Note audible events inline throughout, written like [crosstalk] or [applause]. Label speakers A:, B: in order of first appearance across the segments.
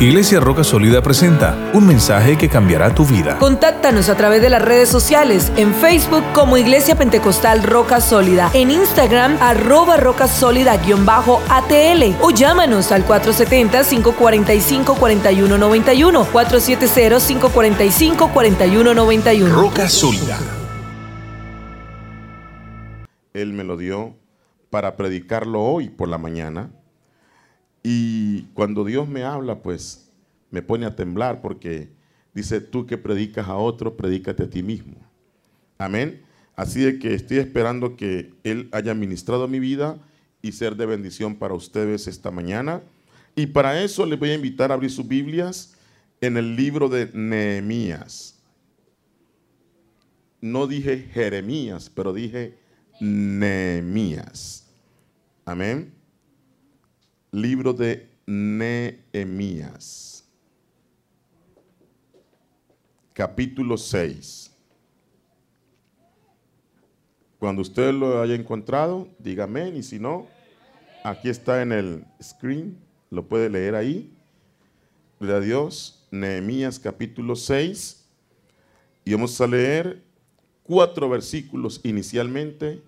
A: Iglesia Roca Sólida presenta un mensaje que cambiará tu vida.
B: Contáctanos a través de las redes sociales, en Facebook como Iglesia Pentecostal Roca Sólida, en Instagram arroba roca sólida-atl o llámanos al 470-545-4191, 470-545-4191.
A: Roca Sólida.
C: Él me lo dio para predicarlo hoy por la mañana. Y cuando Dios me habla, pues me pone a temblar porque dice, tú que predicas a otro, predícate a ti mismo. Amén. Así de que estoy esperando que Él haya ministrado mi vida y ser de bendición para ustedes esta mañana. Y para eso les voy a invitar a abrir sus Biblias en el libro de Nehemías. No dije Jeremías, pero dije Nehemías. Amén libro de Nehemías, capítulo 6. Cuando usted lo haya encontrado, dígame, y si no, aquí está en el screen, lo puede leer ahí. Gloria Dios, Nehemías capítulo 6, y vamos a leer cuatro versículos inicialmente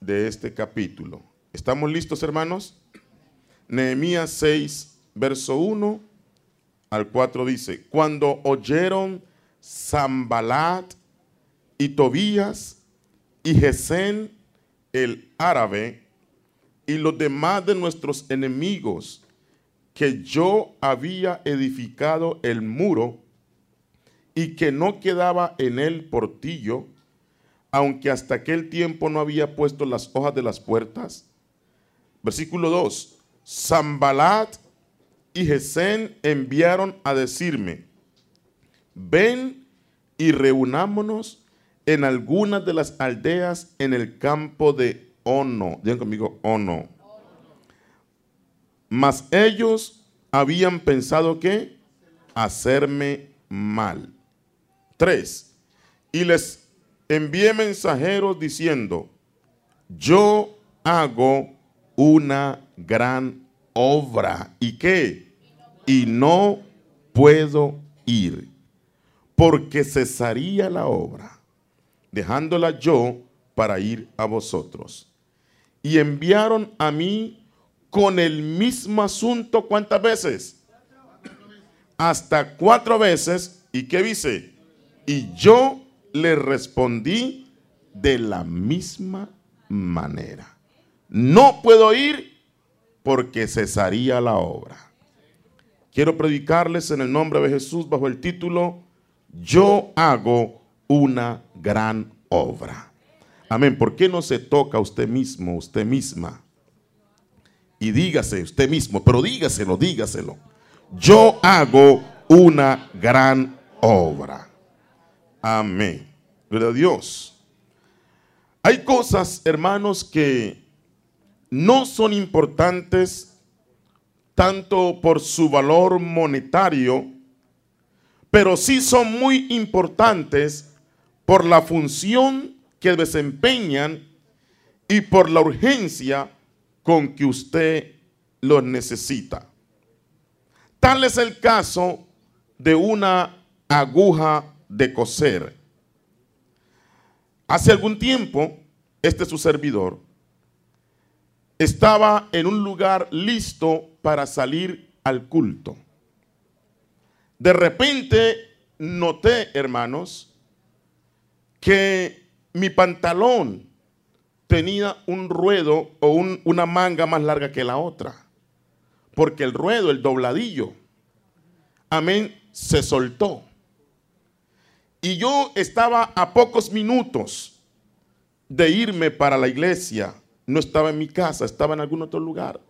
C: de este capítulo. ¿Estamos listos, hermanos? Nehemías 6, verso 1 al 4 dice, cuando oyeron Zambalat y Tobías y Gesén el árabe y los demás de nuestros enemigos que yo había edificado el muro y que no quedaba en él portillo, aunque hasta aquel tiempo no había puesto las hojas de las puertas. Versículo 2. Zambalat y Gesén enviaron a decirme, ven y reunámonos en algunas de las aldeas en el campo de Ono. Digan conmigo, Ono. Mas ellos habían pensado que hacerme mal. Tres. Y les envié mensajeros diciendo, yo hago una gran obra. ¿Y qué? Y no puedo ir, porque cesaría la obra, dejándola yo para ir a vosotros. Y enviaron a mí con el mismo asunto, ¿cuántas veces? Hasta cuatro veces. ¿Y qué dice? Y yo le respondí de la misma manera. No puedo ir porque cesaría la obra. Quiero predicarles en el nombre de Jesús bajo el título, Yo hago una gran obra. Amén. ¿Por qué no se toca usted mismo, usted misma? Y dígase usted mismo, pero dígaselo, dígaselo. Yo hago una gran obra. Amén. Gloria a Dios. Hay cosas, hermanos, que no son importantes tanto por su valor monetario, pero sí son muy importantes por la función que desempeñan y por la urgencia con que usted los necesita. Tal es el caso de una aguja de coser. Hace algún tiempo, este su servidor estaba en un lugar listo para salir al culto. De repente noté, hermanos, que mi pantalón tenía un ruedo o una manga más larga que la otra. Porque el ruedo, el dobladillo, amén, se soltó. Y yo estaba a pocos minutos de irme para la iglesia no estaba en mi casa, estaba en algún otro lugar.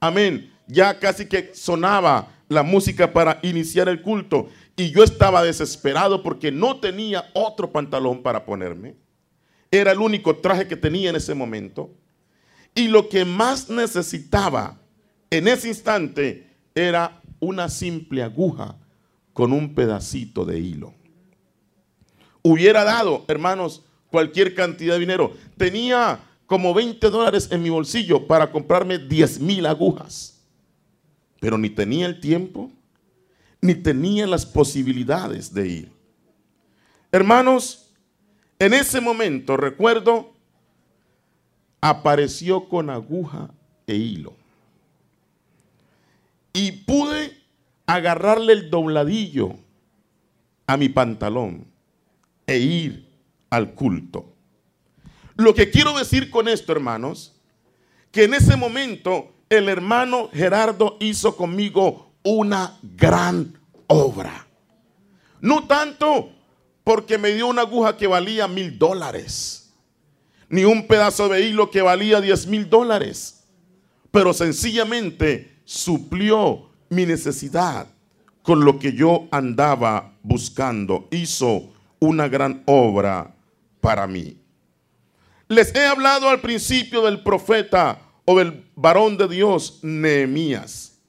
C: Amén. Ya casi que sonaba la música para iniciar el culto y yo estaba desesperado porque no tenía otro pantalón para ponerme. Era el único traje que tenía en ese momento. Y lo que más necesitaba en ese instante era una simple aguja con un pedacito de hilo. Hubiera dado, hermanos, cualquier cantidad de dinero. Tenía como 20 dólares en mi bolsillo para comprarme 10 mil agujas. Pero ni tenía el tiempo, ni tenía las posibilidades de ir. Hermanos, en ese momento, recuerdo, apareció con aguja e hilo. Y pude agarrarle el dobladillo a mi pantalón e ir al culto. Lo que quiero decir con esto, hermanos, que en ese momento el hermano Gerardo hizo conmigo una gran obra. No tanto porque me dio una aguja que valía mil dólares, ni un pedazo de hilo que valía diez mil dólares, pero sencillamente suplió mi necesidad con lo que yo andaba buscando. Hizo una gran obra para mí. Les he hablado al principio del profeta o del varón de Dios, Nehemías.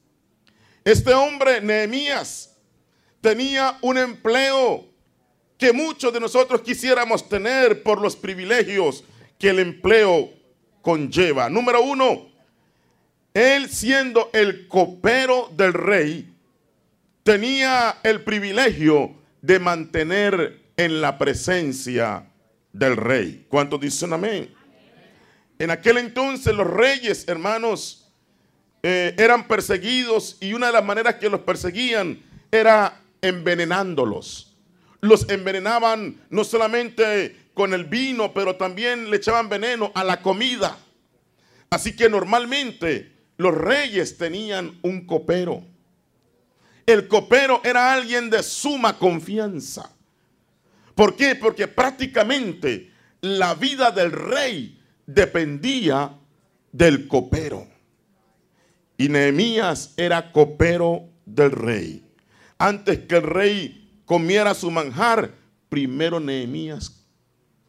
C: Este hombre, Nehemías, tenía un empleo que muchos de nosotros quisiéramos tener por los privilegios que el empleo conlleva. Número uno, él siendo el copero del rey, tenía el privilegio de mantener en la presencia del rey. ¿Cuántos dicen amén? En aquel entonces los reyes, hermanos, eh, eran perseguidos y una de las maneras que los perseguían era envenenándolos. Los envenenaban no solamente con el vino, pero también le echaban veneno a la comida. Así que normalmente los reyes tenían un copero. El copero era alguien de suma confianza. ¿Por qué? Porque prácticamente la vida del rey dependía del copero. Y Nehemías era copero del rey. Antes que el rey comiera su manjar, primero Nehemías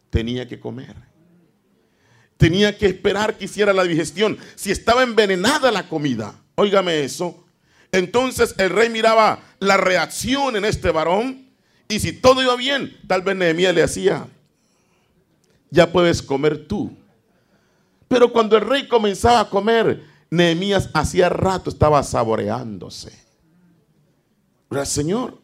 C: tenía que comer. Tenía que esperar que hiciera la digestión. Si estaba envenenada la comida, óigame eso. Entonces el rey miraba la reacción en este varón y si todo iba bien, tal vez Nehemías le hacía, ya puedes comer tú. Pero cuando el rey comenzaba a comer, Nehemías hacía rato estaba saboreándose. el Señor.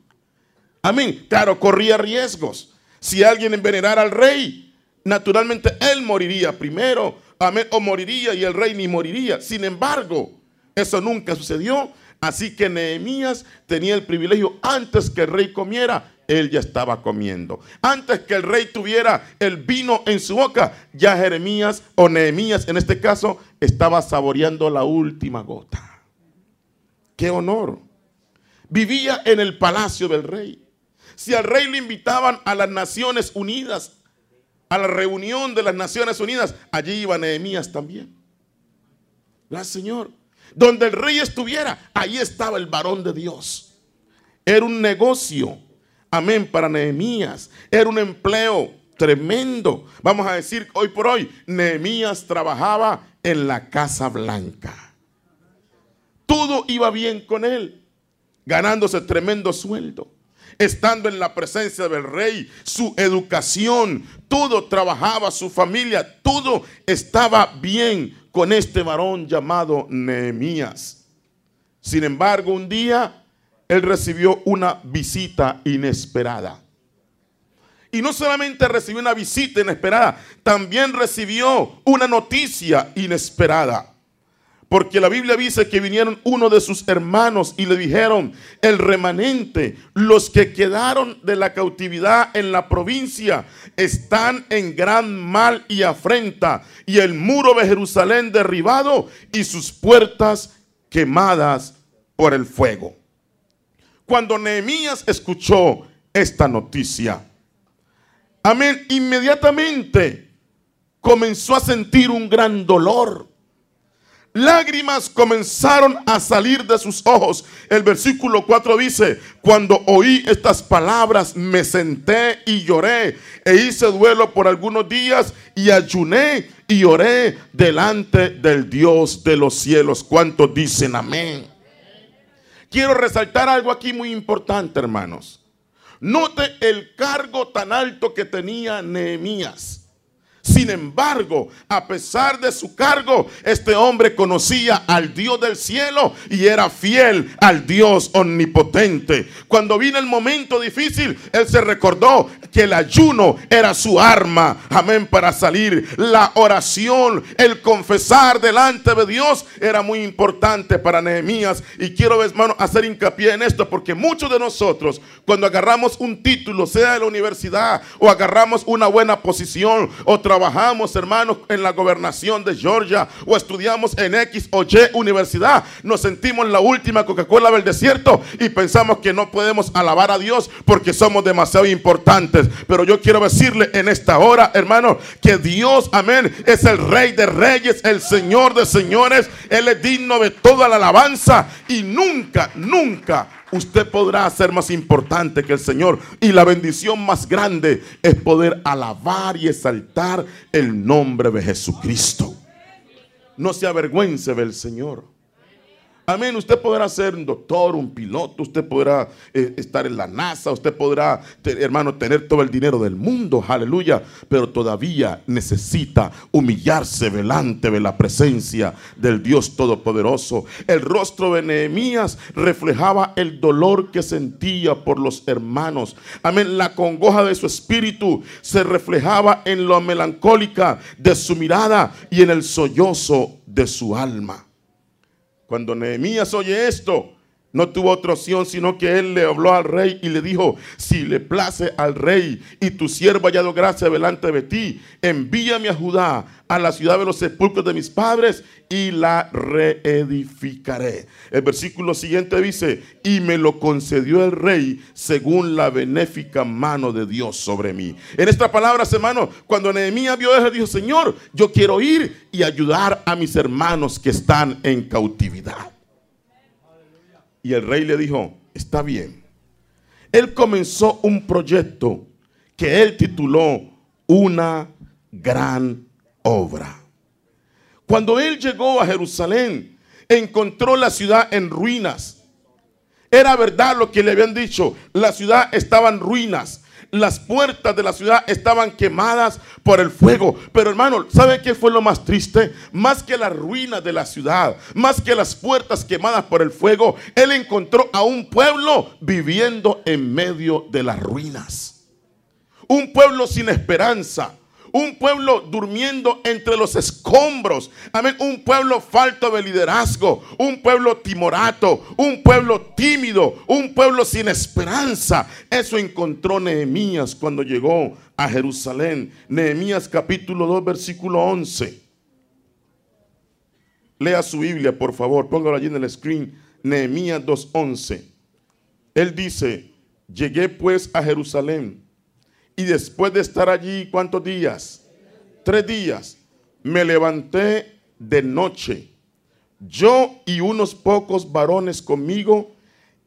C: Amén. Claro, corría riesgos. Si alguien envenenara al rey, naturalmente él moriría primero. Amén. O moriría y el rey ni moriría. Sin embargo, eso nunca sucedió. Así que Nehemías tenía el privilegio antes que el rey comiera él ya estaba comiendo. Antes que el rey tuviera el vino en su boca, ya Jeremías o Nehemías en este caso estaba saboreando la última gota. ¡Qué honor! Vivía en el palacio del rey. Si al rey lo invitaban a las Naciones Unidas, a la reunión de las Naciones Unidas, allí iba Nehemías también. Gracias, Señor. Donde el rey estuviera, ahí estaba el varón de Dios. Era un negocio Amén, para Nehemías. Era un empleo tremendo. Vamos a decir hoy por hoy, Nehemías trabajaba en la Casa Blanca. Todo iba bien con él, ganándose tremendo sueldo, estando en la presencia del rey, su educación, todo trabajaba, su familia, todo estaba bien con este varón llamado Nehemías. Sin embargo, un día él recibió una visita inesperada. Y no solamente recibió una visita inesperada, también recibió una noticia inesperada. Porque la Biblia dice que vinieron uno de sus hermanos y le dijeron, el remanente, los que quedaron de la cautividad en la provincia, están en gran mal y afrenta, y el muro de Jerusalén derribado y sus puertas quemadas por el fuego. Cuando Nehemías escuchó esta noticia, amén, inmediatamente comenzó a sentir un gran dolor. Lágrimas comenzaron a salir de sus ojos. El versículo 4 dice, cuando oí estas palabras me senté y lloré e hice duelo por algunos días y ayuné y oré delante del Dios de los cielos. ¿Cuántos dicen amén? Quiero resaltar algo aquí muy importante, hermanos. Note el cargo tan alto que tenía Nehemías. Sin embargo, a pesar de su cargo, este hombre conocía al Dios del cielo y era fiel al Dios omnipotente. Cuando vino el momento difícil, él se recordó que el ayuno era su arma, amén, para salir. La oración, el confesar delante de Dios era muy importante para Nehemías. Y quiero, hermano, hacer hincapié en esto porque muchos de nosotros, cuando agarramos un título, sea de la universidad o agarramos una buena posición o trabajamos, hermanos, en la gobernación de Georgia o estudiamos en X o Y universidad, nos sentimos la última Coca-Cola del desierto y pensamos que no podemos alabar a Dios porque somos demasiado importantes. Pero yo quiero decirle en esta hora, hermano, que Dios, amén, es el rey de reyes, el señor de señores. Él es digno de toda la alabanza y nunca, nunca usted podrá ser más importante que el Señor. Y la bendición más grande es poder alabar y exaltar el nombre de Jesucristo. No se avergüence del Señor. Amén. Usted podrá ser un doctor, un piloto, usted podrá eh, estar en la NASA, usted podrá, hermano, tener todo el dinero del mundo, aleluya, pero todavía necesita humillarse delante de la presencia del Dios Todopoderoso. El rostro de Nehemías reflejaba el dolor que sentía por los hermanos. Amén. La congoja de su espíritu se reflejaba en lo melancólica de su mirada y en el sollozo de su alma. Cuando Nehemías oye esto, no tuvo otra opción sino que él le habló al rey y le dijo, si le place al rey y tu siervo hallado gracia delante de ti, envíame a Judá, a la ciudad de los sepulcros de mis padres y la reedificaré. El versículo siguiente dice, y me lo concedió el rey según la benéfica mano de Dios sobre mí. En esta palabra, hermano, cuando Nehemías vio eso, dijo, Señor, yo quiero ir y ayudar a mis hermanos que están en cautividad. Y el rey le dijo, está bien. Él comenzó un proyecto que él tituló Una gran obra. Cuando él llegó a Jerusalén, encontró la ciudad en ruinas. Era verdad lo que le habían dicho, la ciudad estaba en ruinas. Las puertas de la ciudad estaban quemadas por el fuego. Pero hermano, ¿sabe qué fue lo más triste? Más que la ruina de la ciudad, más que las puertas quemadas por el fuego, él encontró a un pueblo viviendo en medio de las ruinas. Un pueblo sin esperanza un pueblo durmiendo entre los escombros. Amén. Un pueblo falto de liderazgo. Un pueblo timorato. Un pueblo tímido. Un pueblo sin esperanza. Eso encontró Nehemías cuando llegó a Jerusalén. Nehemías capítulo 2 versículo 11. Lea su Biblia, por favor. Póngalo allí en el screen. Nehemías 2.11. Él dice, llegué pues a Jerusalén y después de estar allí, ¿cuántos días? Tres días. Me levanté de noche, yo y unos pocos varones conmigo,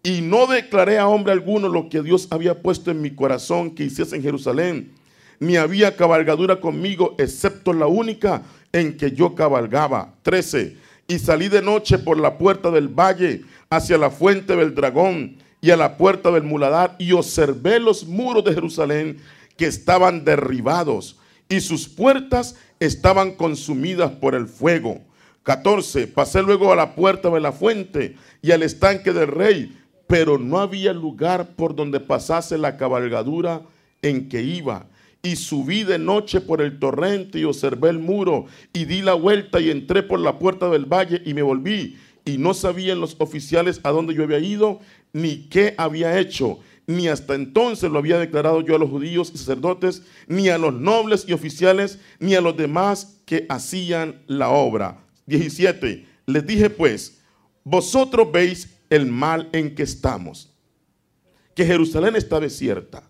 C: y no declaré a hombre alguno lo que Dios había puesto en mi corazón que hiciese en Jerusalén, ni había cabalgadura conmigo, excepto la única en que yo cabalgaba. 13. Y salí de noche por la puerta del valle hacia la fuente del dragón y a la puerta del muladar y observé los muros de Jerusalén que estaban derribados y sus puertas estaban consumidas por el fuego. 14. Pasé luego a la puerta de la fuente y al estanque del rey, pero no había lugar por donde pasase la cabalgadura en que iba. Y subí de noche por el torrente y observé el muro y di la vuelta y entré por la puerta del valle y me volví. Y no sabían los oficiales a dónde yo había ido ni qué había hecho ni hasta entonces lo había declarado yo a los judíos y sacerdotes, ni a los nobles y oficiales, ni a los demás que hacían la obra. 17. Les dije pues, vosotros veis el mal en que estamos, que Jerusalén está desierta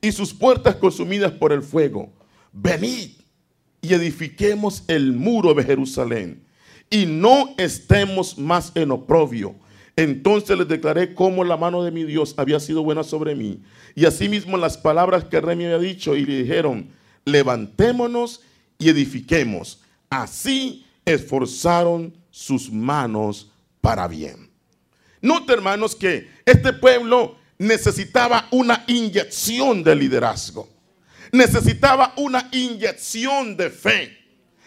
C: y sus puertas consumidas por el fuego. Venid y edifiquemos el muro de Jerusalén y no estemos más en oprobio entonces les declaré cómo la mano de mi Dios había sido buena sobre mí. Y asimismo las palabras que el rey me había dicho y le dijeron, levantémonos y edifiquemos. Así esforzaron sus manos para bien. Note hermanos que este pueblo necesitaba una inyección de liderazgo. necesitaba una inyección de fe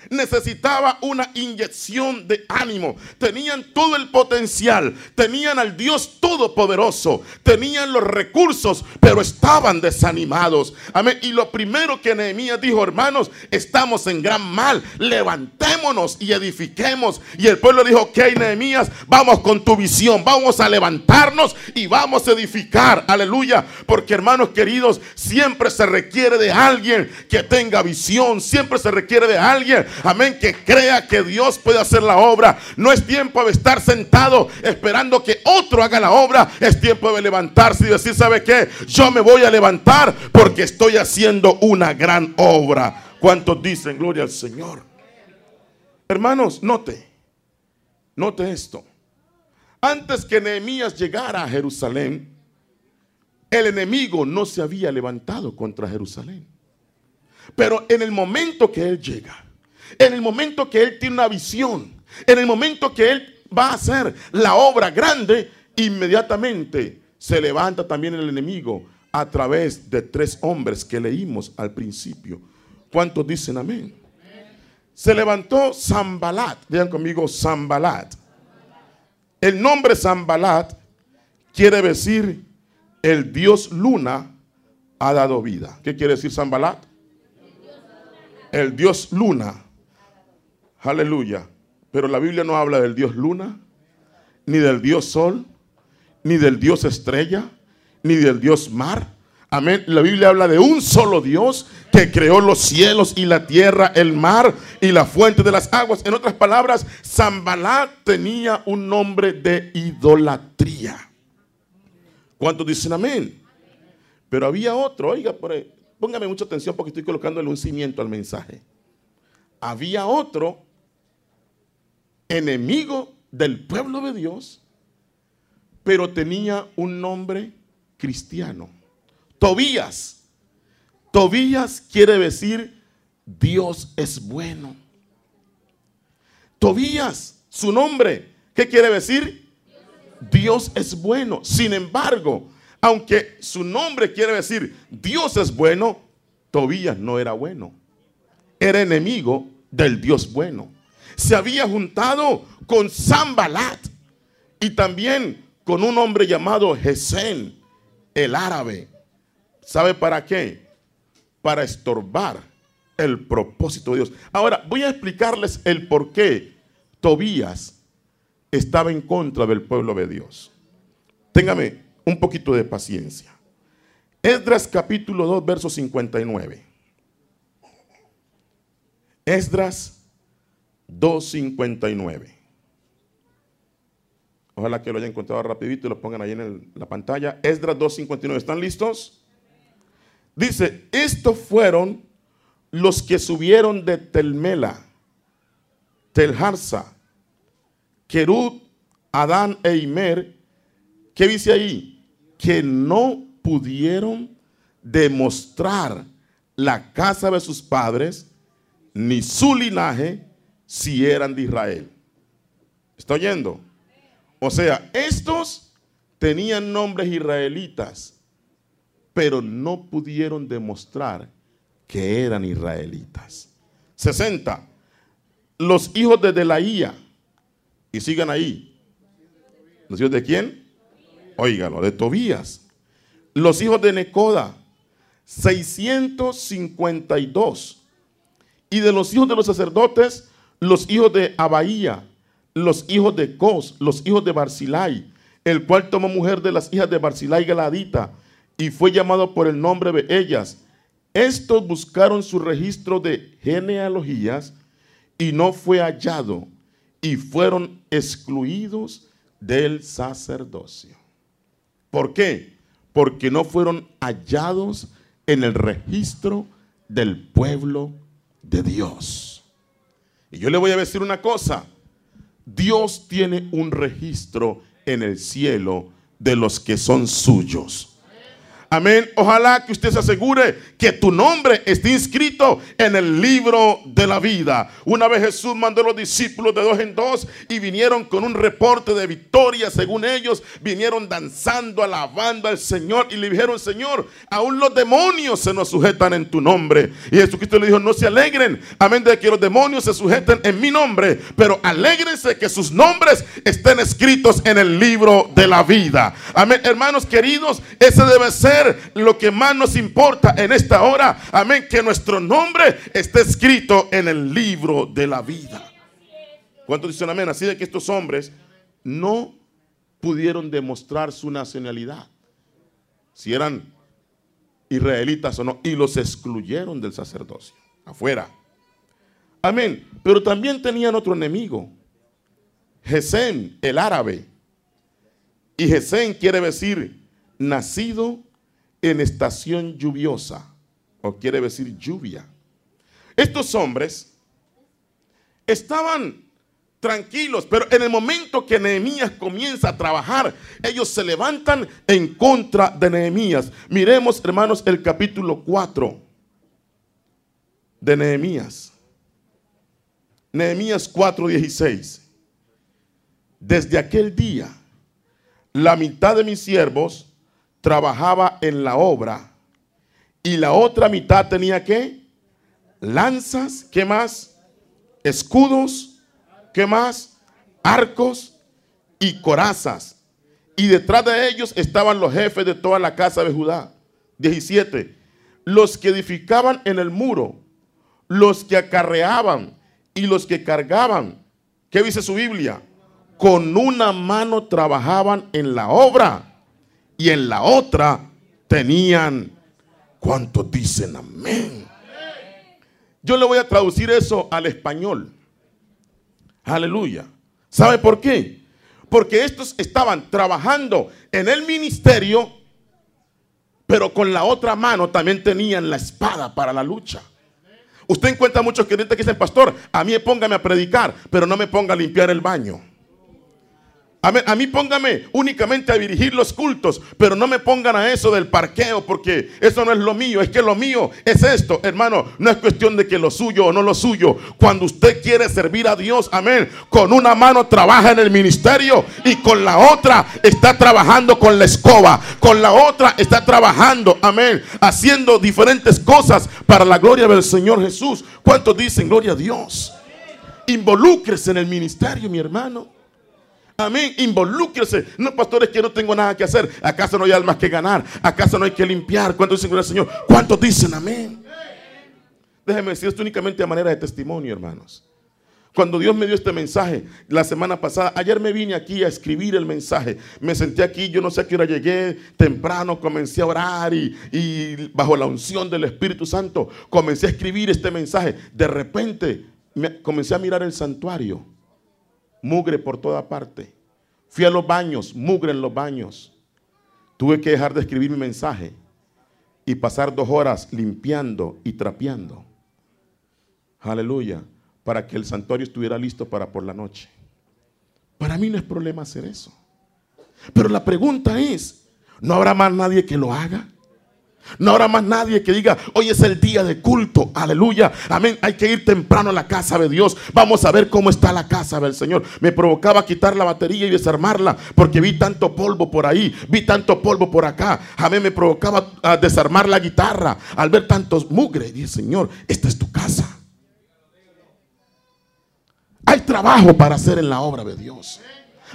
C: necesitaba una inyección de ánimo. Tenían todo el potencial, tenían al Dios todopoderoso, tenían los recursos, pero estaban desanimados. Amén. Y lo primero que Nehemías dijo, hermanos, estamos en gran mal, levantémonos y edifiquemos. Y el pueblo dijo, ok, Nehemías, vamos con tu visión, vamos a levantarnos y vamos a edificar. Aleluya. Porque hermanos queridos, siempre se requiere de alguien que tenga visión, siempre se requiere de alguien amén, que crea que Dios puede hacer la obra. No es tiempo de estar sentado esperando que otro haga la obra. Es tiempo de levantarse y decir, ¿sabe qué? Yo me voy a levantar porque estoy haciendo una gran obra. ¿Cuántos dicen gloria al Señor? Hermanos, note, note esto. Antes que Nehemías llegara a Jerusalén, el enemigo no se había levantado contra Jerusalén. Pero en el momento que él llega, en el momento que Él tiene una visión, en el momento que Él va a hacer la obra grande, inmediatamente se levanta también el enemigo a través de tres hombres que leímos al principio. ¿Cuántos dicen amén? Se levantó Zambalat, digan conmigo Zambalat. El nombre Zambalat quiere decir el dios luna ha dado vida. ¿Qué quiere decir Zambalat? El dios luna Aleluya. Pero la Biblia no habla del Dios luna, ni del Dios sol, ni del Dios estrella, ni del Dios mar. Amén. La Biblia habla de un solo Dios que creó los cielos y la tierra, el mar y la fuente de las aguas. En otras palabras, Zambalá tenía un nombre de idolatría. ¿Cuántos dicen amén? Pero había otro, oiga, póngame mucha atención porque estoy colocándole un cimiento al mensaje. Había otro enemigo del pueblo de Dios, pero tenía un nombre cristiano. Tobías. Tobías quiere decir Dios es bueno. Tobías, su nombre, ¿qué quiere decir? Dios es bueno. Sin embargo, aunque su nombre quiere decir Dios es bueno, Tobías no era bueno. Era enemigo del Dios bueno se había juntado con Zambalat y también con un hombre llamado Gesén, el árabe. ¿Sabe para qué? Para estorbar el propósito de Dios. Ahora, voy a explicarles el por qué Tobías estaba en contra del pueblo de Dios. Téngame un poquito de paciencia. Esdras capítulo 2, verso 59. Esdras 2.59. Ojalá que lo hayan encontrado rapidito y lo pongan ahí en la pantalla. Esdras 2.59. ¿Están listos? Dice, estos fueron los que subieron de Telmela, Telharsa, Kerut, Adán e Imer. ¿Qué dice ahí? Que no pudieron demostrar la casa de sus padres, ni su linaje, si eran de Israel. ¿Está oyendo? O sea, estos tenían nombres israelitas, pero no pudieron demostrar que eran israelitas. 60. Los hijos de Delaía. Y sigan ahí. ¿Los hijos de quién? Óigalo, de Tobías. Los hijos de Necoda. 652. Y de los hijos de los sacerdotes, los hijos de Abaía, los hijos de Cos, los hijos de Barzilai, el cual tomó mujer de las hijas de Barzilai Galadita y fue llamado por el nombre de ellas. Estos buscaron su registro de genealogías y no fue hallado y fueron excluidos del sacerdocio. ¿Por qué? Porque no fueron hallados en el registro del pueblo de Dios. Y yo le voy a decir una cosa. Dios tiene un registro en el cielo de los que son suyos. Amén. Ojalá que usted se asegure que tu nombre esté inscrito en el libro de la vida. Una vez Jesús mandó a los discípulos de dos en dos y vinieron con un reporte de victoria. Según ellos, vinieron danzando, alabando al Señor y le dijeron, Señor, aún los demonios se nos sujetan en tu nombre. Y Jesucristo le dijo, no se alegren, amén, de que los demonios se sujeten en mi nombre, pero alégrense que sus nombres estén escritos en el libro de la vida. Amén, hermanos queridos, ese debe ser lo que más nos importa en esta hora. Amén. Que nuestro nombre esté escrito en el libro de la vida. ¿Cuántos dicen amén? Así de que estos hombres no pudieron demostrar su nacionalidad. Si eran israelitas o no. Y los excluyeron del sacerdocio. Afuera. Amén. Pero también tenían otro enemigo. Gesén, el árabe. Y Gesén quiere decir nacido en estación lluviosa, o quiere decir lluvia. Estos hombres estaban tranquilos, pero en el momento que Nehemías comienza a trabajar, ellos se levantan en contra de Nehemías. Miremos, hermanos, el capítulo 4 de Nehemías. Nehemías 4:16. Desde aquel día, la mitad de mis siervos trabajaba en la obra y la otra mitad tenía que lanzas, ¿qué más? Escudos, ¿qué más? Arcos y corazas. Y detrás de ellos estaban los jefes de toda la casa de Judá. 17. Los que edificaban en el muro, los que acarreaban y los que cargaban. ¿Qué dice su Biblia? Con una mano trabajaban en la obra y en la otra tenían, ¿cuántos dicen amén? Yo le voy a traducir eso al español. Aleluya. ¿Sabe por qué? Porque estos estaban trabajando en el ministerio, pero con la otra mano también tenían la espada para la lucha. Usted encuentra muchos creyentes que dicen, pastor, a mí póngame a predicar, pero no me ponga a limpiar el baño. A mí, póngame únicamente a dirigir los cultos, pero no me pongan a eso del parqueo, porque eso no es lo mío. Es que lo mío es esto, hermano. No es cuestión de que lo suyo o no lo suyo. Cuando usted quiere servir a Dios, amén, con una mano trabaja en el ministerio y con la otra está trabajando con la escoba. Con la otra está trabajando, amén, haciendo diferentes cosas para la gloria del Señor Jesús. ¿Cuántos dicen gloria a Dios? Involúcrese en el ministerio, mi hermano. Amén. Involúcrese. No, pastores, que no tengo nada que hacer. ¿Acaso no hay almas que ganar? ¿Acaso no hay que limpiar? ¿Cuántos dicen, Señor? ¿Cuántos dicen amén? Déjeme decir esto únicamente a manera de testimonio, hermanos. Cuando Dios me dio este mensaje la semana pasada, ayer me vine aquí a escribir el mensaje. Me senté aquí, yo no sé a qué hora llegué, temprano comencé a orar y, bajo la unción del Espíritu Santo comencé a escribir este mensaje. De repente me, comencé a mirar el santuario mugre por toda parte. Fui a los baños, mugre en los baños. Tuve que dejar de escribir mi mensaje y pasar dos horas limpiando y trapeando. Aleluya. Para que el santuario estuviera listo para por la noche. Para mí no es problema hacer eso. Pero la pregunta es, ¿no habrá más nadie que lo haga? No habrá más nadie que diga, hoy es el día de culto, aleluya, amén. Hay que ir temprano a la casa de Dios. Vamos a ver cómo está la casa del Señor. Me provocaba quitar la batería y desarmarla porque vi tanto polvo por ahí, vi tanto polvo por acá. Amén, me provocaba ah, desarmar la guitarra al ver tantos mugre. Dije, Señor, esta es tu casa. Hay trabajo para hacer en la obra de Dios.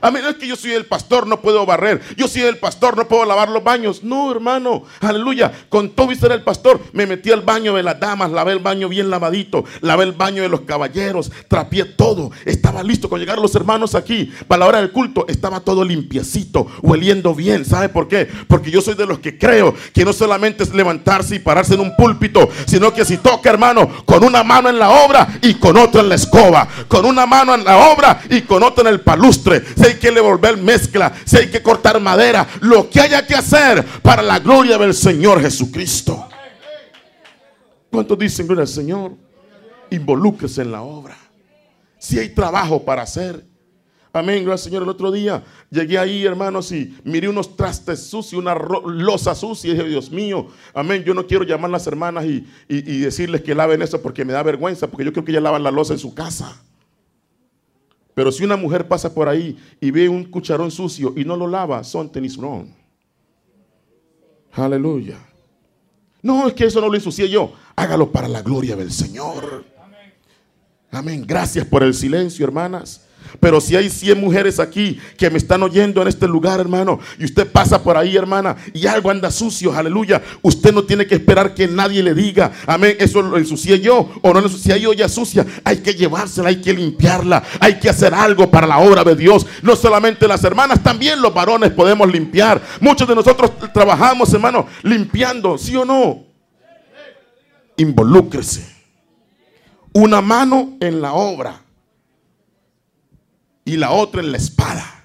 C: A menos que yo soy el pastor, no puedo barrer. Yo soy el pastor, no puedo lavar los baños. No, hermano. Aleluya. Con todo y ser el pastor, me metí al baño de las damas, lavé el baño bien lavadito, lavé el baño de los caballeros, trapié todo. Estaba listo. Cuando llegaron los hermanos aquí, para la hora del culto, estaba todo limpiecito, hueliendo bien. ¿Sabe por qué? Porque yo soy de los que creo que no solamente es levantarse y pararse en un púlpito, sino que si toca, hermano, con una mano en la obra y con otra en la escoba, con una mano en la obra y con otra en el palustre hay que devolver mezcla, si hay que cortar madera, lo que haya que hacer para la gloria del Señor Jesucristo. ¿Cuántos dicen gloria al Señor? Involúquese en la obra. Si hay trabajo para hacer, Amén, gracias Señor. El otro día llegué ahí, hermanos, y miré unos trastes sucios, una losa sucia. Y dije, Dios mío, amén. Yo no quiero llamar a las hermanas y, y, decirles que laven eso porque me da vergüenza, porque yo creo que ellas lavan la losa en su casa. Pero si una mujer pasa por ahí y ve un cucharón sucio y no lo lava, son tenis Aleluya. No, es que eso no lo ensucié yo. Hágalo para la gloria del Señor. Amén. Gracias por el silencio, hermanas. Pero si hay 100 mujeres aquí que me están oyendo en este lugar, hermano, y usted pasa por ahí, hermana, y algo anda sucio, aleluya, usted no tiene que esperar que nadie le diga, amén, eso lo ensucié yo o no lo ensucié yo ya sucia. Hay que llevársela, hay que limpiarla, hay que hacer algo para la obra de Dios. No solamente las hermanas, también los varones podemos limpiar. Muchos de nosotros trabajamos, hermano, limpiando, ¿sí o no? Involúcrese una mano en la obra y la otra en la espada,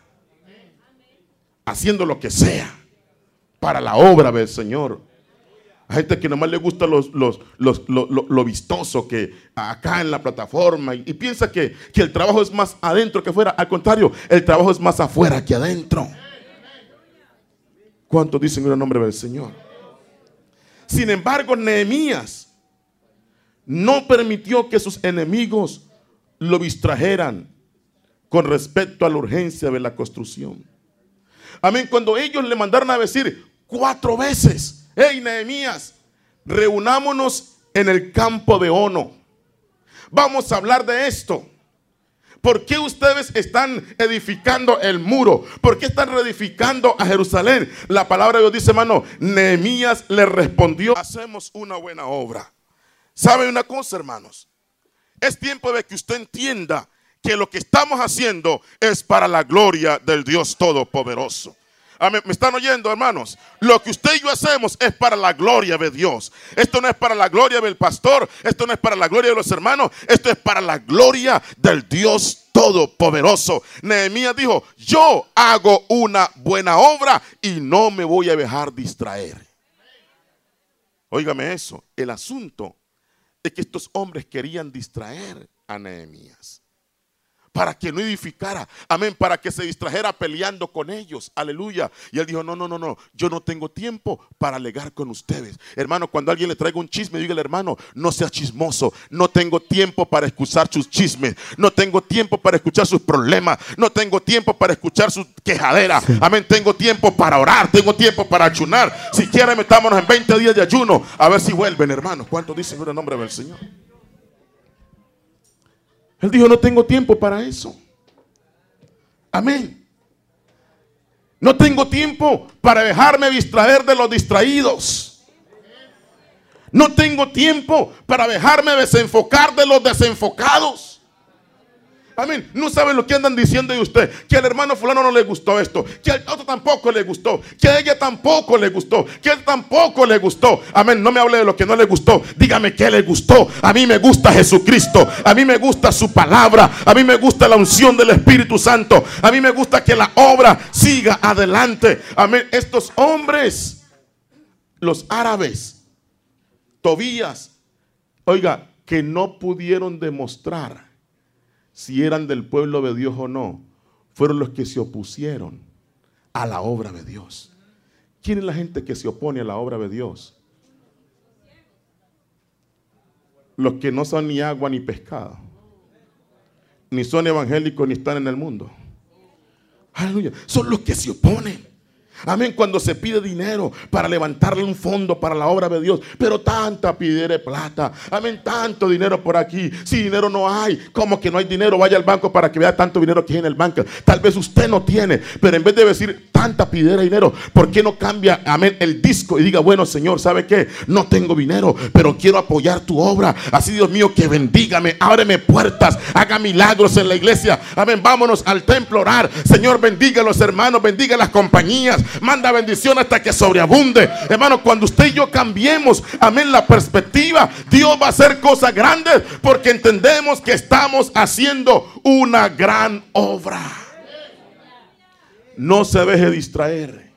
C: haciendo lo que sea para la obra del Señor. Hay gente que nomás le gusta los, lo, vistoso que acá en la plataforma y, piensa que, que, el trabajo es más adentro que afuera. Al contrario, el trabajo es más afuera que adentro. ¿Cuántos dicen en el nombre del Señor? Sin embargo, Nehemías no permitió que sus enemigos lo distrajeran con respecto a la urgencia de la construcción. Amén. Cuando ellos le mandaron a decir cuatro veces, hey Nehemías, reunámonos en el campo de Ono. Vamos a hablar de esto. ¿Por qué ustedes están edificando el muro? ¿Por qué están reedificando a Jerusalén? La palabra de Dios dice, hermano, Nehemías le respondió, hacemos una buena obra. ¿Sabe una cosa, hermanos? Es tiempo de que usted entienda que lo que estamos haciendo es para la gloria del Dios Todopoderoso. ¿Me están oyendo, hermanos? Lo que usted y yo hacemos es para la gloria de Dios. Esto no es para la gloria del pastor, esto no es para la gloria de los hermanos, esto es para la gloria del Dios Todopoderoso. Nehemías dijo, yo hago una buena obra y no me voy a dejar distraer. Óigame eso, el asunto de que estos hombres querían distraer a Nehemías para que no edificara, amén, para que se distrajera peleando con ellos, aleluya. Y él dijo, no, no, no, no, yo no tengo tiempo para alegar con ustedes. Hermano, cuando alguien le traiga un chisme, dígale, hermano, no sea chismoso, no tengo tiempo para escuchar sus chismes, no tengo tiempo para escuchar sus problemas, no tengo tiempo para escuchar sus quejaderas, amén, tengo tiempo para orar, tengo tiempo para ayunar. Si quieren, metámonos en 20 días de ayuno, a ver si vuelven, hermano. ¿Cuánto dicen en el nombre del Señor? Él dijo, no tengo tiempo para eso. Amén. No tengo tiempo para dejarme distraer de los distraídos. No tengo tiempo para dejarme desenfocar de los desenfocados. Amén. No saben lo que andan diciendo de usted. Que al hermano fulano no le gustó esto. Que al otro tampoco le gustó. Que a ella tampoco le gustó. Que él tampoco le gustó. Amén. No me hable de lo que no le gustó. Dígame qué le gustó. A mí me gusta Jesucristo. A mí me gusta su palabra. A mí me gusta la unción del Espíritu Santo. A mí me gusta que la obra siga adelante. Amén. Estos hombres, los árabes, Tobías, oiga, que no pudieron demostrar si eran del pueblo de Dios o no, fueron los que se opusieron a la obra de Dios. ¿Quién es la gente que se opone a la obra de Dios? Los que no son ni agua ni pescado, ni son evangélicos ni están en el mundo. Aleluya. Son los que se oponen. Amén. Cuando se pide dinero para levantarle un fondo para la obra de Dios. Pero tanta pidere plata. Amén. Tanto dinero por aquí. Si dinero no hay. ¿Cómo que no hay dinero? Vaya al banco para que vea tanto dinero que hay en el banco. Tal vez usted no tiene. Pero en vez de decir tanta pidera dinero, ¿por qué no cambia, amén, el disco y diga, bueno, Señor, ¿sabe qué? No tengo dinero, pero quiero apoyar tu obra. Así, Dios mío, que bendígame, ábreme puertas, haga milagros en la iglesia. Amén. Vámonos al templo orar. Señor, bendiga a los hermanos, bendiga a las compañías manda bendición hasta que sobreabunde. Hermano, cuando usted y yo cambiemos, amén, la perspectiva, Dios va a hacer cosas grandes porque entendemos que estamos haciendo una gran obra. No se deje distraer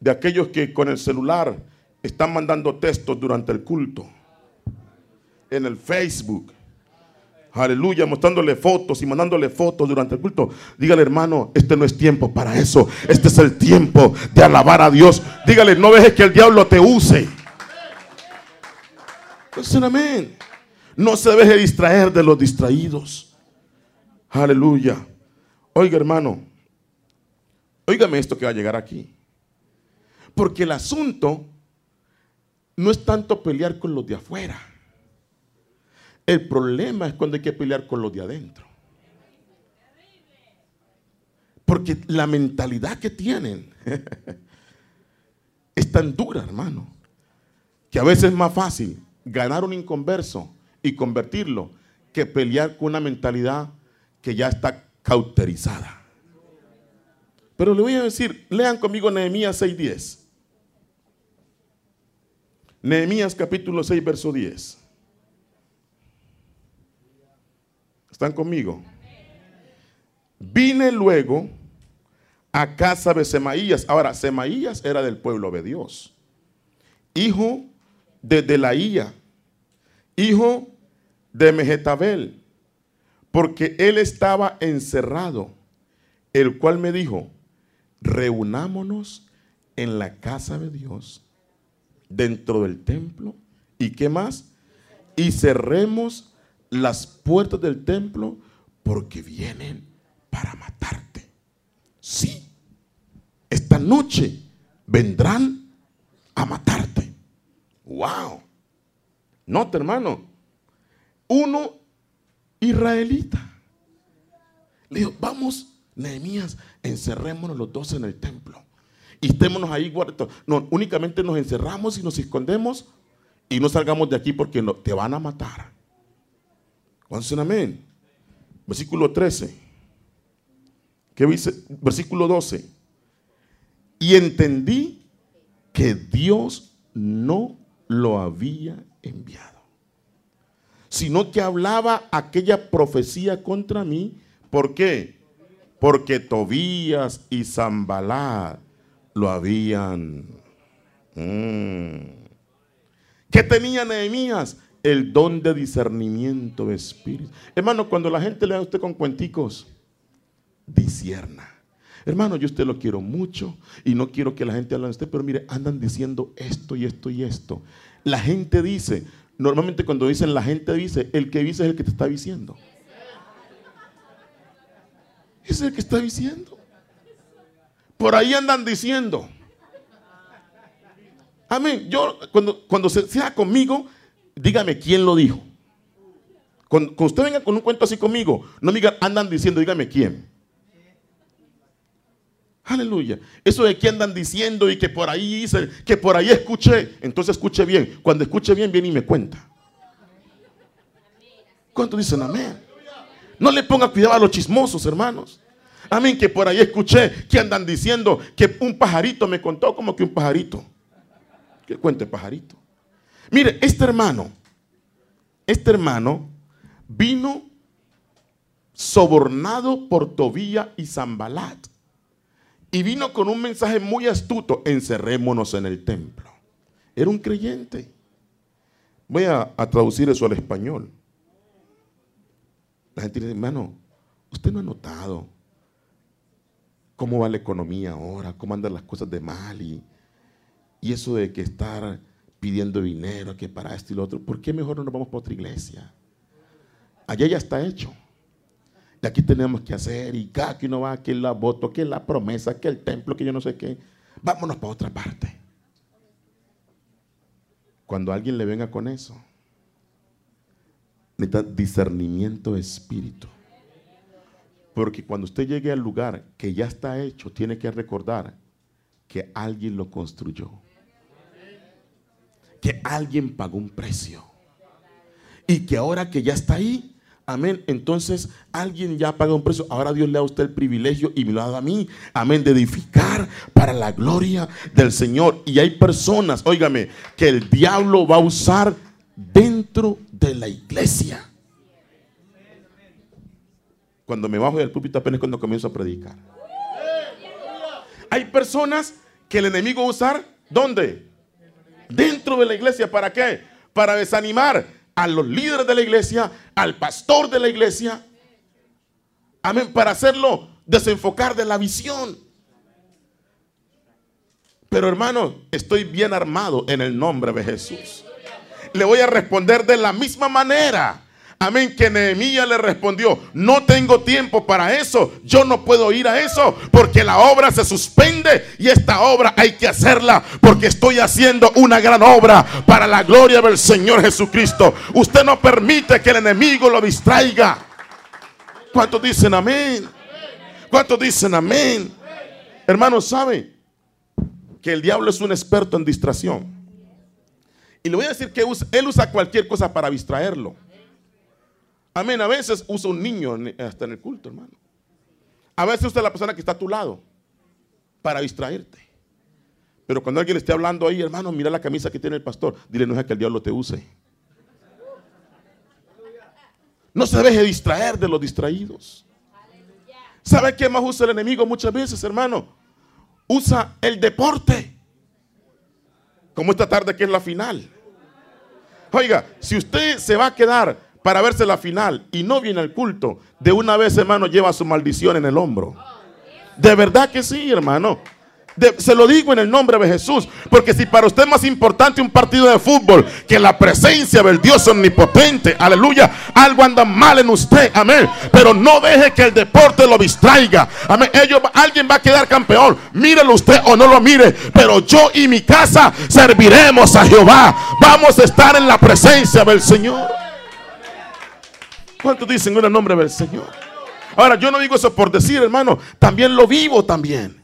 C: de aquellos que con el celular están mandando textos durante el culto, en el Facebook. Aleluya, mostrándole fotos y mandándole fotos durante el culto. Dígale, hermano, este no es tiempo para eso. Este es el tiempo de alabar a Dios. Dígale, no dejes que el diablo te use. amén. No se deje distraer de los distraídos. Aleluya. Oiga, hermano, óigame esto que va a llegar aquí. Porque el asunto no es tanto pelear con los de afuera. El problema es cuando hay que pelear con los de adentro. Porque la mentalidad que tienen [laughs] es tan dura, hermano, que a veces es más fácil ganar un inconverso y convertirlo que pelear con una mentalidad que ya está cauterizada. Pero le voy a decir, lean conmigo Nehemías 6:10. Nehemías capítulo 6, verso 10. ¿Están conmigo? Vine luego a casa de Semaías. Ahora, Semaías era del pueblo de Dios. Hijo de Delaía. Hijo de Mejetabel. Porque él estaba encerrado. El cual me dijo, reunámonos en la casa de Dios dentro del templo. ¿Y qué más? Y cerremos las puertas del templo porque vienen para matarte. Sí, esta noche vendrán a matarte. Wow. Nota, hermano. Uno israelita. Le dijo, vamos, Nehemías, encerrémonos los dos en el templo y estémonos ahí guardados. No, únicamente nos encerramos y nos escondemos y no salgamos de aquí porque no, te van a matar. ¿Cuántos amén? Versículo 13. ¿Qué dice? Versículo 12. Y entendí que Dios no lo había enviado, sino que hablaba aquella profecía contra mí. ¿Por qué? Porque Tobías y Zambalat lo habían. Mm. ¿Qué tenía Nehemías? El don de discernimiento de espíritu. Hermano, cuando la gente le da a usted con cuenticos, disierna. Hermano, yo usted lo quiero mucho y no quiero que la gente hable de usted, pero mire, andan diciendo esto y esto y esto. La gente dice, normalmente cuando dicen la gente dice, el que dice es el que te está diciendo. Es el que está diciendo. Por ahí andan diciendo. Amén. Yo, cuando, cuando sea conmigo, dígame quién lo dijo. Cuando, usted venga con un cuento así conmigo, no me andan diciendo, dígame quién. Aleluya. Eso de que andan diciendo y que por ahí hice, que por ahí escuché, entonces escuche bien. Cuando escuche bien, viene y me cuenta. ¿Cuántos dicen amén? No le ponga cuidado a los chismosos, hermanos. Amén, que por ahí escuché que andan diciendo que un pajarito me contó como que un pajarito. ¿Qué cuente pajarito? Mire, este hermano, este hermano vino sobornado por Tobía y Zambalat. Y vino con un mensaje muy astuto, encerrémonos en el templo. Era un creyente. Voy a, a traducir eso al español. La gente dice, hermano, usted no ha notado cómo va la economía ahora, cómo andan las cosas de mal y, eso de que estar pidiendo dinero, que para esto y lo otro, ¿por qué mejor no nos vamos para otra iglesia? Allá ya está hecho. Y aquí tenemos que hacer, y cada que uno va, que la voto, que la promesa, que el templo, que yo no sé qué. Vámonos para otra parte. Cuando alguien le venga con eso, necesita discernimiento de espíritu. Porque cuando usted llegue al lugar que ya está hecho, tiene que recordar que alguien lo construyó. Que alguien pagó un precio. Y que ahora que ya está ahí, amén, entonces alguien ya pagó un precio. Ahora Dios le da a usted el privilegio y me lo ha dado a mí, amén, de edificar para la gloria del Señor. Y hay personas, óigame, que el diablo va a usar dentro de la iglesia cuando me bajo del púlpito apenas cuando comienzo a predicar. Hay personas que el enemigo va a usar, ¿dónde? Dentro de la iglesia, ¿para qué? Para desanimar. a los líderes de la iglesia, al pastor de la iglesia. Amén, para hacerlo desenfocar de la visión. Pero hermano, estoy bien armado en el nombre de Jesús. Le voy a responder de la misma manera. Amén, que Nehemías le respondió, no tengo tiempo para eso, yo no puedo ir a eso, porque la obra se suspende y esta obra hay que hacerla, porque estoy haciendo una gran obra para la gloria del Señor Jesucristo. Usted no permite que el enemigo lo distraiga. ¿Cuántos dicen amén? ¿Cuántos dicen amén? Hermanos, ¿sabe que el diablo es un experto en distracción? Y le voy a decir que él usa cualquier cosa para distraerlo. Amén. A veces usa un niño hasta en el culto, hermano. A veces usa la persona que está a tu lado para distraerte. Pero cuando alguien esté hablando ahí, hermano, mira la camisa que tiene el pastor. Dile, no es que el diablo te use. No se deje distraer de los distraídos. ¿Sabe qué más usa el enemigo muchas veces, hermano? Usa el deporte. Como esta tarde que es la final. Oiga, si usted se va a quedar para verse la final y no viene al culto, de una vez, hermano, lleva su maldición en el hombro. De verdad que sí, hermano. se lo digo en el nombre de Jesús. Porque si para usted es más importante un partido de fútbol que la presencia del Dios omnipotente, aleluya, algo anda mal en usted, amén. Pero no deje que el deporte lo distraiga, amén. Ellos, alguien va a quedar campeón, mírelo usted o no lo mire. Pero yo y mi casa serviremos a Jehová. Vamos a estar en la presencia del Señor. ¿Cuántos dicen en el nombre del Señor? Ahora, yo no digo eso por decir, hermano, también lo vivo también.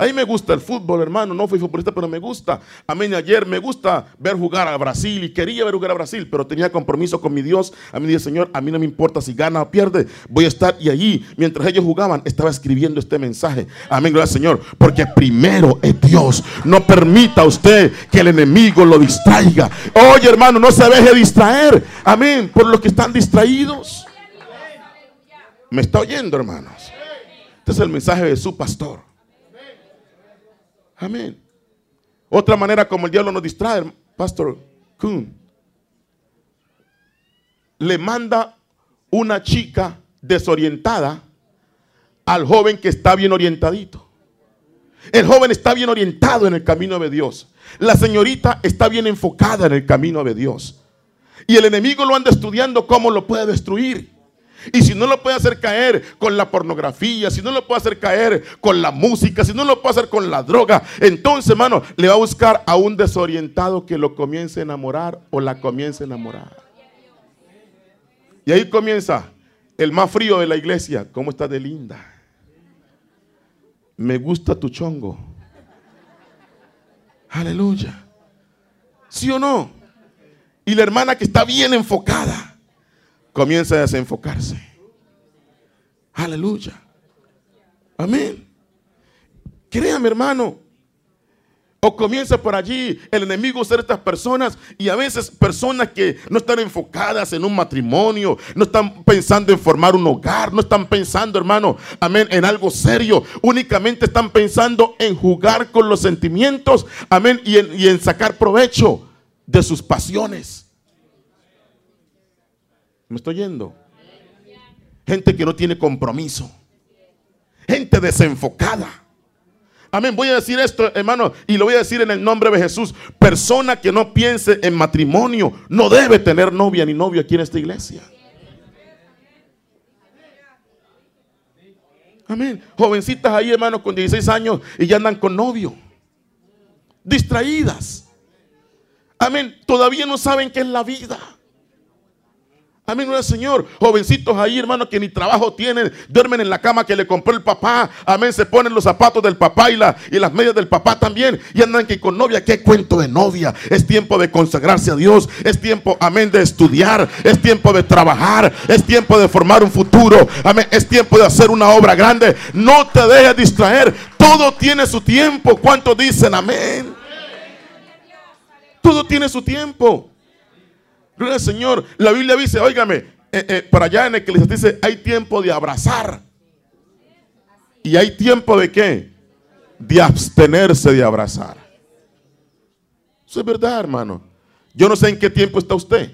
C: A mí me gusta el fútbol, hermano. No fui futbolista, pero me gusta. Amén. Ayer me gusta ver jugar a Brasil y quería ver jugar a Brasil, pero tenía compromiso con mi Dios. A mí dije, Señor, a mí no me importa si gana o pierde. Voy a estar y allí, mientras ellos jugaban, estaba escribiendo este mensaje. Amén, gracias, Señor. Porque primero es Dios. No permita usted que el enemigo lo distraiga. Oye, hermano, no se deje distraer. Amén. Por los que están distraídos. ¿Me está oyendo, hermanos? Este es el mensaje de su pastor. Amén. Otra manera como el diablo nos distrae, Pastor Kuhn, le manda una chica desorientada al joven que está bien orientadito. El joven está bien orientado en el camino de Dios. La señorita está bien enfocada en el camino de Dios. Y el enemigo lo anda estudiando cómo lo puede destruir. Y si no lo puede hacer caer con la pornografía, si no lo puede hacer caer con la música, si no lo puede hacer con la droga, entonces, hermano, le va a buscar a un desorientado que lo comience a enamorar o la comience a enamorar. Y ahí comienza el más frío de la iglesia. ¿Cómo está de linda? Me gusta tu chongo. Aleluya. ¿Sí o no? Y la hermana que está bien enfocada comienza a desenfocarse. Aleluya. Amén. Créame, hermano. O comienza por allí el enemigo ser estas personas y a veces personas que no están enfocadas en un matrimonio, no están pensando en formar un hogar, no están pensando, hermano, amén, en algo serio. Únicamente están pensando en jugar con los sentimientos, amén, y en, y en sacar provecho de sus pasiones. ¿Me estoy yendo? Gente que no tiene compromiso. Gente desenfocada. Amén. Voy a decir esto, hermano, y lo voy a decir en el nombre de Jesús. Persona que no piense en matrimonio no debe tener novia ni novio aquí en esta iglesia. Amén. Jovencitas ahí, hermano, con 16 años y ya andan con novio. Distraídas. Amén. Todavía no saben qué es la vida. Amén, no Señor. Jovencitos ahí, hermano, que ni trabajo tienen, duermen en la cama que le compró el papá. Amén, se ponen los zapatos del papá y, la, y las medias del papá también. Y andan que con novia, qué cuento de novia. Es tiempo de consagrarse a Dios. Es tiempo, amén, de estudiar. Es tiempo de trabajar. Es tiempo de formar un futuro. Amén, es tiempo de hacer una obra grande. No te dejes distraer. Todo tiene su tiempo. ¿Cuántos dicen amén? Todo tiene su tiempo. Señor. La Biblia dice, óigame, eh, eh, para allá en les dice, hay tiempo de abrazar. Y hay tiempo de qué? De abstenerse de abrazar. Eso es verdad, hermano. Yo no sé en qué tiempo está usted.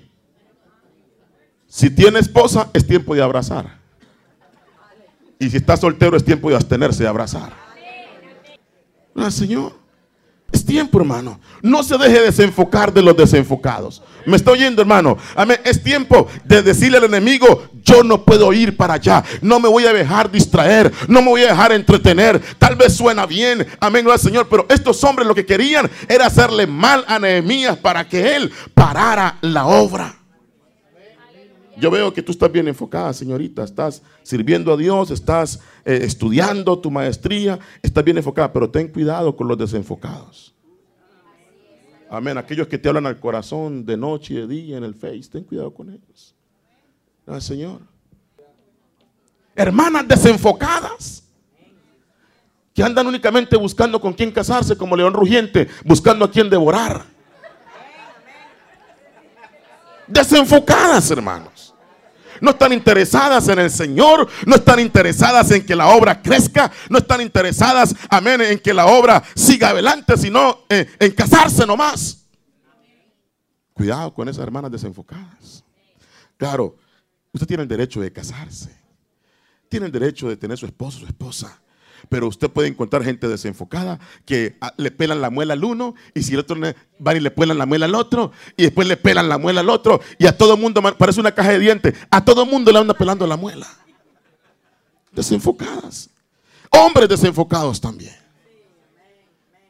C: Si tiene esposa, es tiempo de abrazar. Y si está soltero, es tiempo de abstenerse de abrazar. Señor. Es tiempo, hermano. No se deje desenfocar de los desenfocados. ¿Me está oyendo, hermano? Amén. Es tiempo de decirle al enemigo, yo no puedo ir para allá. No me voy a dejar distraer. No me voy a dejar entretener. Tal vez suena bien. Amén, gloria al Señor. Pero estos hombres lo que querían era hacerle mal a Nehemías para que él parara la obra. Yo veo que tú estás bien enfocada, señorita. Estás sirviendo a Dios, estás eh, estudiando tu maestría, estás bien enfocada, pero ten cuidado con los desenfocados. Amén. Aquellos que te hablan al corazón de noche y de día en el Face, ten cuidado con ellos. Al Señor. Hermanas desenfocadas que andan únicamente buscando con quién casarse, como león rugiente, buscando a quién devorar. Desenfocadas, hermanos no están interesadas en el Señor, no están interesadas en que la obra crezca, no están interesadas, amén, en que la obra siga adelante, sino en, casarse nomás. Cuidado con esas hermanas desenfocadas. Claro, usted tiene el derecho de casarse, tiene el derecho de tener su esposo, su esposa. Pero usted puede encontrar gente desenfocada que ah, le pelan la muela al uno y si el otro van y le pelan la muela al otro y después le pelan la muela al otro y a todo mundo parece una caja de dientes. A todo mundo le anda pelando la muela. Desenfocadas. Hombres desenfocados también.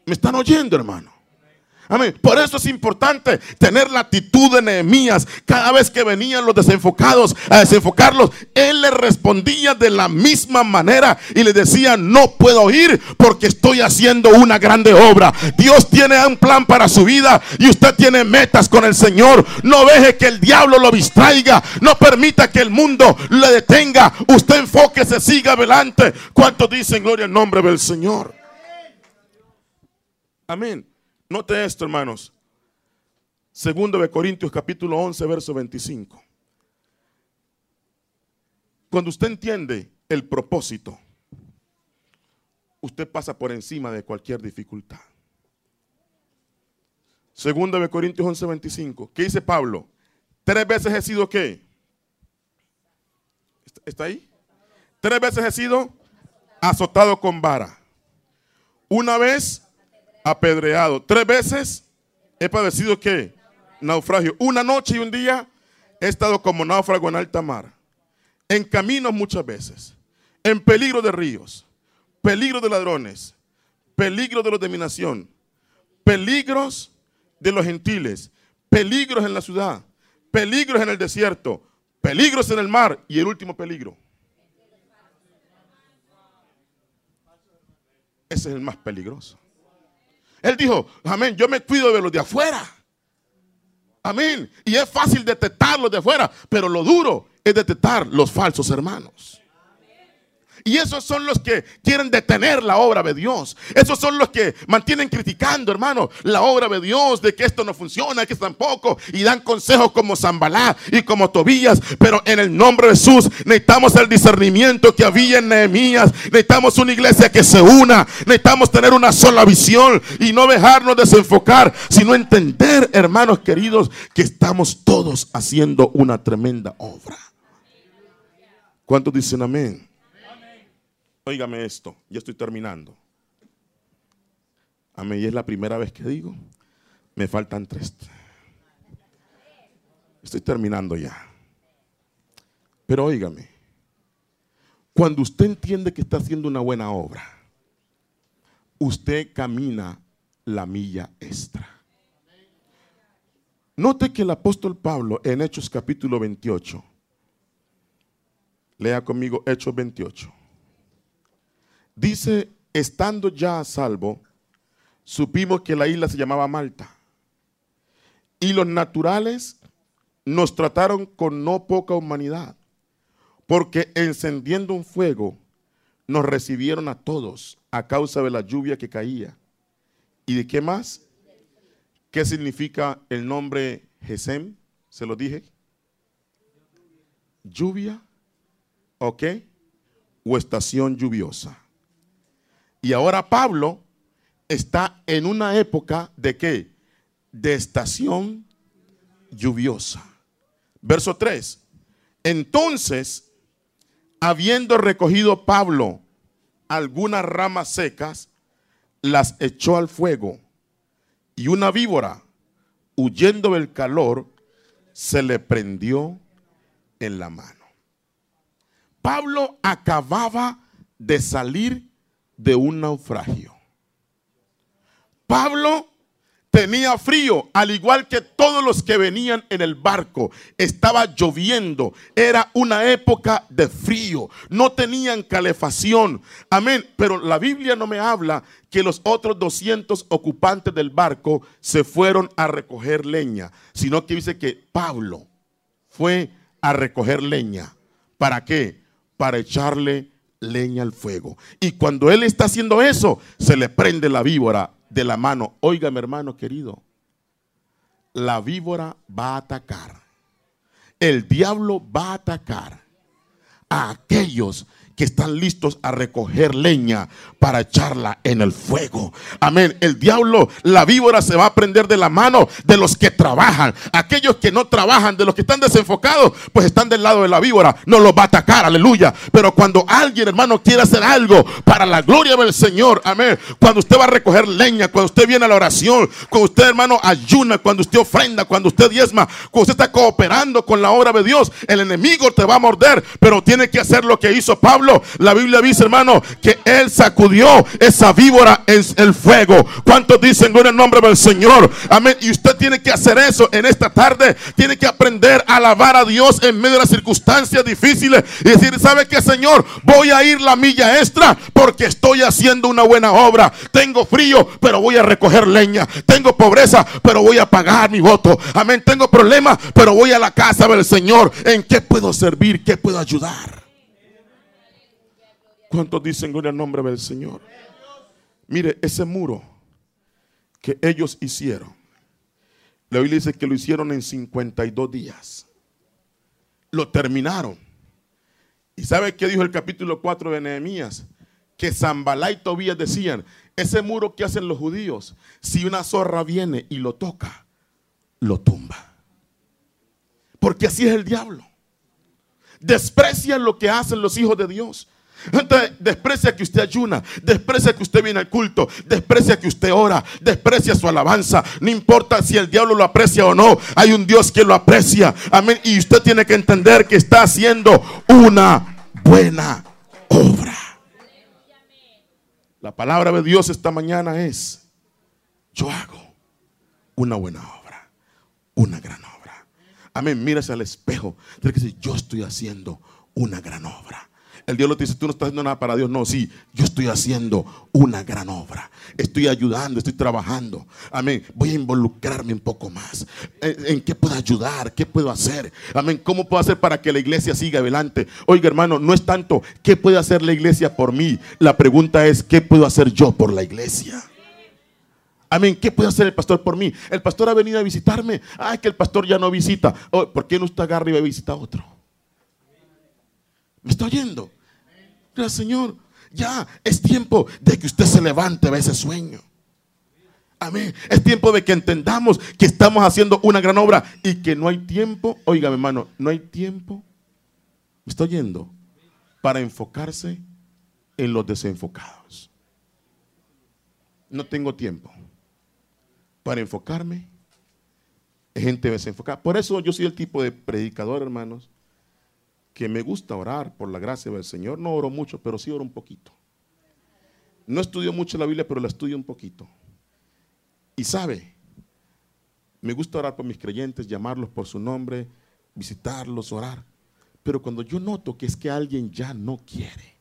C: ¿Me están oyendo, hermano? Amén. Por eso es importante tener la actitud de Nehemías. Cada vez que venían los desenfocados a desenfocarlos, él les respondía de la misma manera y le decía, no puedo ir porque estoy haciendo una grande obra. Dios tiene un plan para su vida y usted tiene metas con el Señor. No deje que el diablo lo distraiga. No permita que el mundo le detenga. Usted enfóquese, siga adelante. ¿Cuántos dicen gloria al nombre del Señor? Amén. Note esto, hermanos. Segundo de Corintios capítulo 11, verso 25. Cuando usted entiende el propósito, usted pasa por encima de cualquier dificultad. Segundo de Corintios 11, 25. ¿Qué dice Pablo? Tres veces he sido qué? ¿Está ahí? Tres veces he sido azotado con vara. Una vez apedreado. Tres veces he padecido que naufragio. Una noche y un día he estado como náufrago en alta mar. En caminos muchas veces. En peligro de ríos. Peligro de ladrones. Peligro de los de mi nación. Peligros de los gentiles. Peligros en la ciudad. Peligros en el desierto. Peligros en el mar. Y el último peligro. Ese es el más peligroso. Él dijo, amén, yo me cuido de los de afuera. Amén. Y es fácil detectarlos de afuera, pero lo duro es detectar los falsos hermanos. Y esos son los que quieren detener la obra de Dios. Esos son los que mantienen criticando, hermano, la obra de Dios, de que esto no funciona, que tampoco. Y dan consejos como Zambalá y como Tobías. Pero en el nombre de Jesús necesitamos el discernimiento que había en Nehemías. Necesitamos una iglesia que se una. Necesitamos tener una sola visión y no dejarnos desenfocar, sino entender, hermanos queridos, que estamos todos haciendo una tremenda obra. ¿Cuántos dicen amén? Óigame esto, ya estoy terminando. A mí es la primera vez que digo, me faltan tres. Estoy terminando ya. Pero óigame, cuando usted entiende que está haciendo una buena obra, usted camina la milla extra. Note que el apóstol Pablo en Hechos capítulo 28, lea conmigo Hechos 28. Dice, estando ya a salvo, supimos que la isla se llamaba Malta. Y los naturales nos trataron con no poca humanidad, porque encendiendo un fuego, nos recibieron a todos a causa de la lluvia que caía. ¿Y de qué más? ¿Qué significa el nombre Gesem? ¿Se lo dije? Lluvia, ¿ok? O estación lluviosa. Y ahora Pablo está en una época de qué? De estación lluviosa. Verso 3. Entonces, habiendo recogido Pablo algunas ramas secas, las echó al fuego y una víbora, huyendo del calor, se le prendió en la mano. Pablo acababa de salir de un naufragio. Pablo tenía frío, al igual que todos los que venían en el barco. Estaba lloviendo, era una época de frío, no tenían calefacción. Amén, pero la Biblia no me habla que los otros 200 ocupantes del barco se fueron a recoger leña, sino que dice que Pablo fue a recoger leña. ¿Para qué? Para echarle leña al fuego. Y cuando él está haciendo eso, se le prende la víbora de la mano. Óigame, hermano querido, la víbora va a atacar. El diablo va a atacar a aquellos que están listos a recoger leña para echarla en el fuego. Amén. El diablo, la víbora se va a prender de la mano de los que trabajan. Aquellos que no trabajan, de los que están desenfocados, pues están del lado de la víbora. No los va a atacar, aleluya. Pero cuando alguien, hermano, quiere hacer algo para la gloria del Señor, amén. Cuando usted va a recoger leña, cuando usted viene a la oración, cuando usted, hermano, ayuna, cuando usted ofrenda, cuando usted diezma, cuando usted está cooperando con la obra de Dios, el enemigo te va a morder, pero tiene que hacer lo que hizo Pablo la Biblia dice, hermano, que él sacudió esa víbora en el fuego. ¿Cuántos dicen en el nombre del Señor? Amén. Y usted tiene que hacer eso en esta tarde. Tiene que aprender a alabar a Dios en medio de las circunstancias difíciles y decir, ¿sabe qué, Señor? Voy a ir la milla extra porque estoy haciendo una buena obra. Tengo frío, pero voy a recoger leña. Tengo pobreza, pero voy a pagar mi voto. Amén. Tengo problemas, pero voy a la casa del Señor. ¿En qué puedo servir? ¿Qué puedo ayudar? ¿Cuántos dicen gloria al nombre del Señor? Mire, ese muro que ellos hicieron, la Biblia dice que lo hicieron en 52 días. Lo terminaron. ¿Y sabe qué dijo el capítulo 4 de Nehemías? Que Zambalá y Tobías decían, ese muro que hacen los judíos, si una zorra viene y lo toca, lo tumba. Porque así es el diablo. Desprecia lo que hacen los hijos de Dios. Entonces, desprecia que usted ayuna, desprecia que usted viene al culto, desprecia que usted ora, desprecia su alabanza. No importa si el diablo lo aprecia o no, hay un Dios que lo aprecia. Amén. Y usted tiene que entender que está haciendo una buena obra. La palabra de Dios esta mañana es, yo hago una buena obra, una gran obra. Amén. Mírase al espejo. Tiene que decir, yo estoy haciendo una gran obra. El Dios te dice, tú no estás haciendo nada para Dios. No, sí, yo estoy haciendo una gran obra. Estoy ayudando, estoy trabajando. Amén. Voy a involucrarme un poco más. ¿En, qué puedo ayudar? ¿Qué puedo hacer? Amén. ¿Cómo puedo hacer para que la iglesia siga adelante? Oiga, hermano, no es tanto qué puede hacer la iglesia por mí. La pregunta es, ¿qué puedo hacer yo por la iglesia? Amén. ¿Qué puede hacer el pastor por mí? El pastor ha venido a visitarme. Ay, que el pastor ya no visita. Oh, ¿Por qué no usted agarra y va a visitar a otro? ¿Me está oyendo? Señor, ya es tiempo de que usted se levante de ese sueño. Amén. Es tiempo de que entendamos que estamos haciendo una gran obra y que no hay tiempo, oiga hermano, no hay tiempo, ¿me está oyendo? Para enfocarse en los desenfocados. No tengo tiempo para enfocarme en gente desenfocada. Por eso yo soy el tipo de predicador, hermanos, que me gusta orar por la gracia del Señor. No oro mucho, pero sí oro un poquito. No estudio mucho la Biblia, pero la estudio un poquito. Y sabe, me gusta orar por mis creyentes, llamarlos por su nombre, visitarlos, orar. Pero cuando yo noto que es que alguien ya no quiere,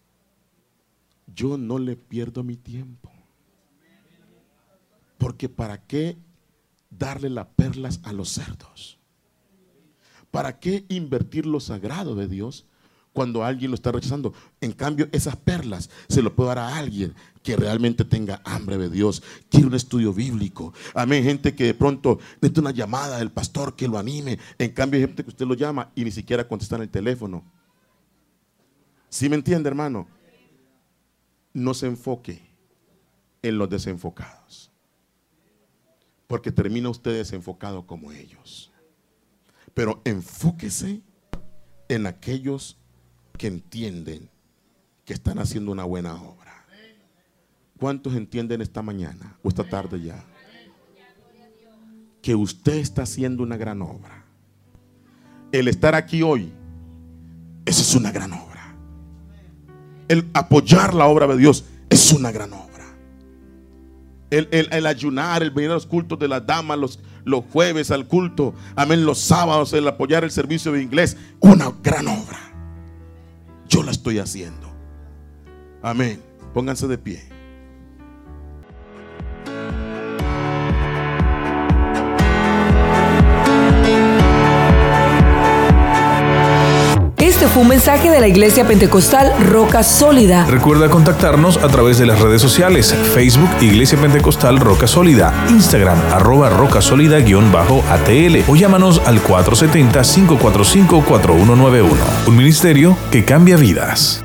C: yo no le pierdo mi tiempo. Porque ¿para qué darle las perlas a los cerdos? ¿Para qué invertir lo sagrado de Dios cuando alguien lo está rechazando? En cambio, esas perlas se lo puedo dar a alguien que realmente tenga hambre de Dios, quiere un estudio bíblico. Amén, gente que de pronto necesita una llamada del pastor que lo anime. En cambio, hay gente que usted lo llama y ni siquiera contesta en el teléfono. ¿Sí me entiende, hermano? No se enfoque en los desenfocados. Porque termina usted desenfocado como ellos pero enfóquese en aquellos que entienden que están haciendo una buena obra. ¿Cuántos entienden esta mañana o esta tarde ya? Que usted está haciendo una gran obra. El estar aquí hoy, eso es una gran obra. El apoyar la obra de Dios es una gran obra. El, ayunar, el venir a los cultos de las damas, los, los jueves al culto, amén, los sábados, el apoyar el servicio de inglés, una gran obra. Yo la estoy haciendo. Amén. Pónganse de pie.
B: Fue un mensaje de la Iglesia Pentecostal Roca Sólida.
A: Recuerda contactarnos a través de las redes sociales, Facebook Iglesia Pentecostal Roca Sólida, Instagram arroba roca sólida-atl o llámanos al 470-545-4191. Un ministerio que cambia vidas.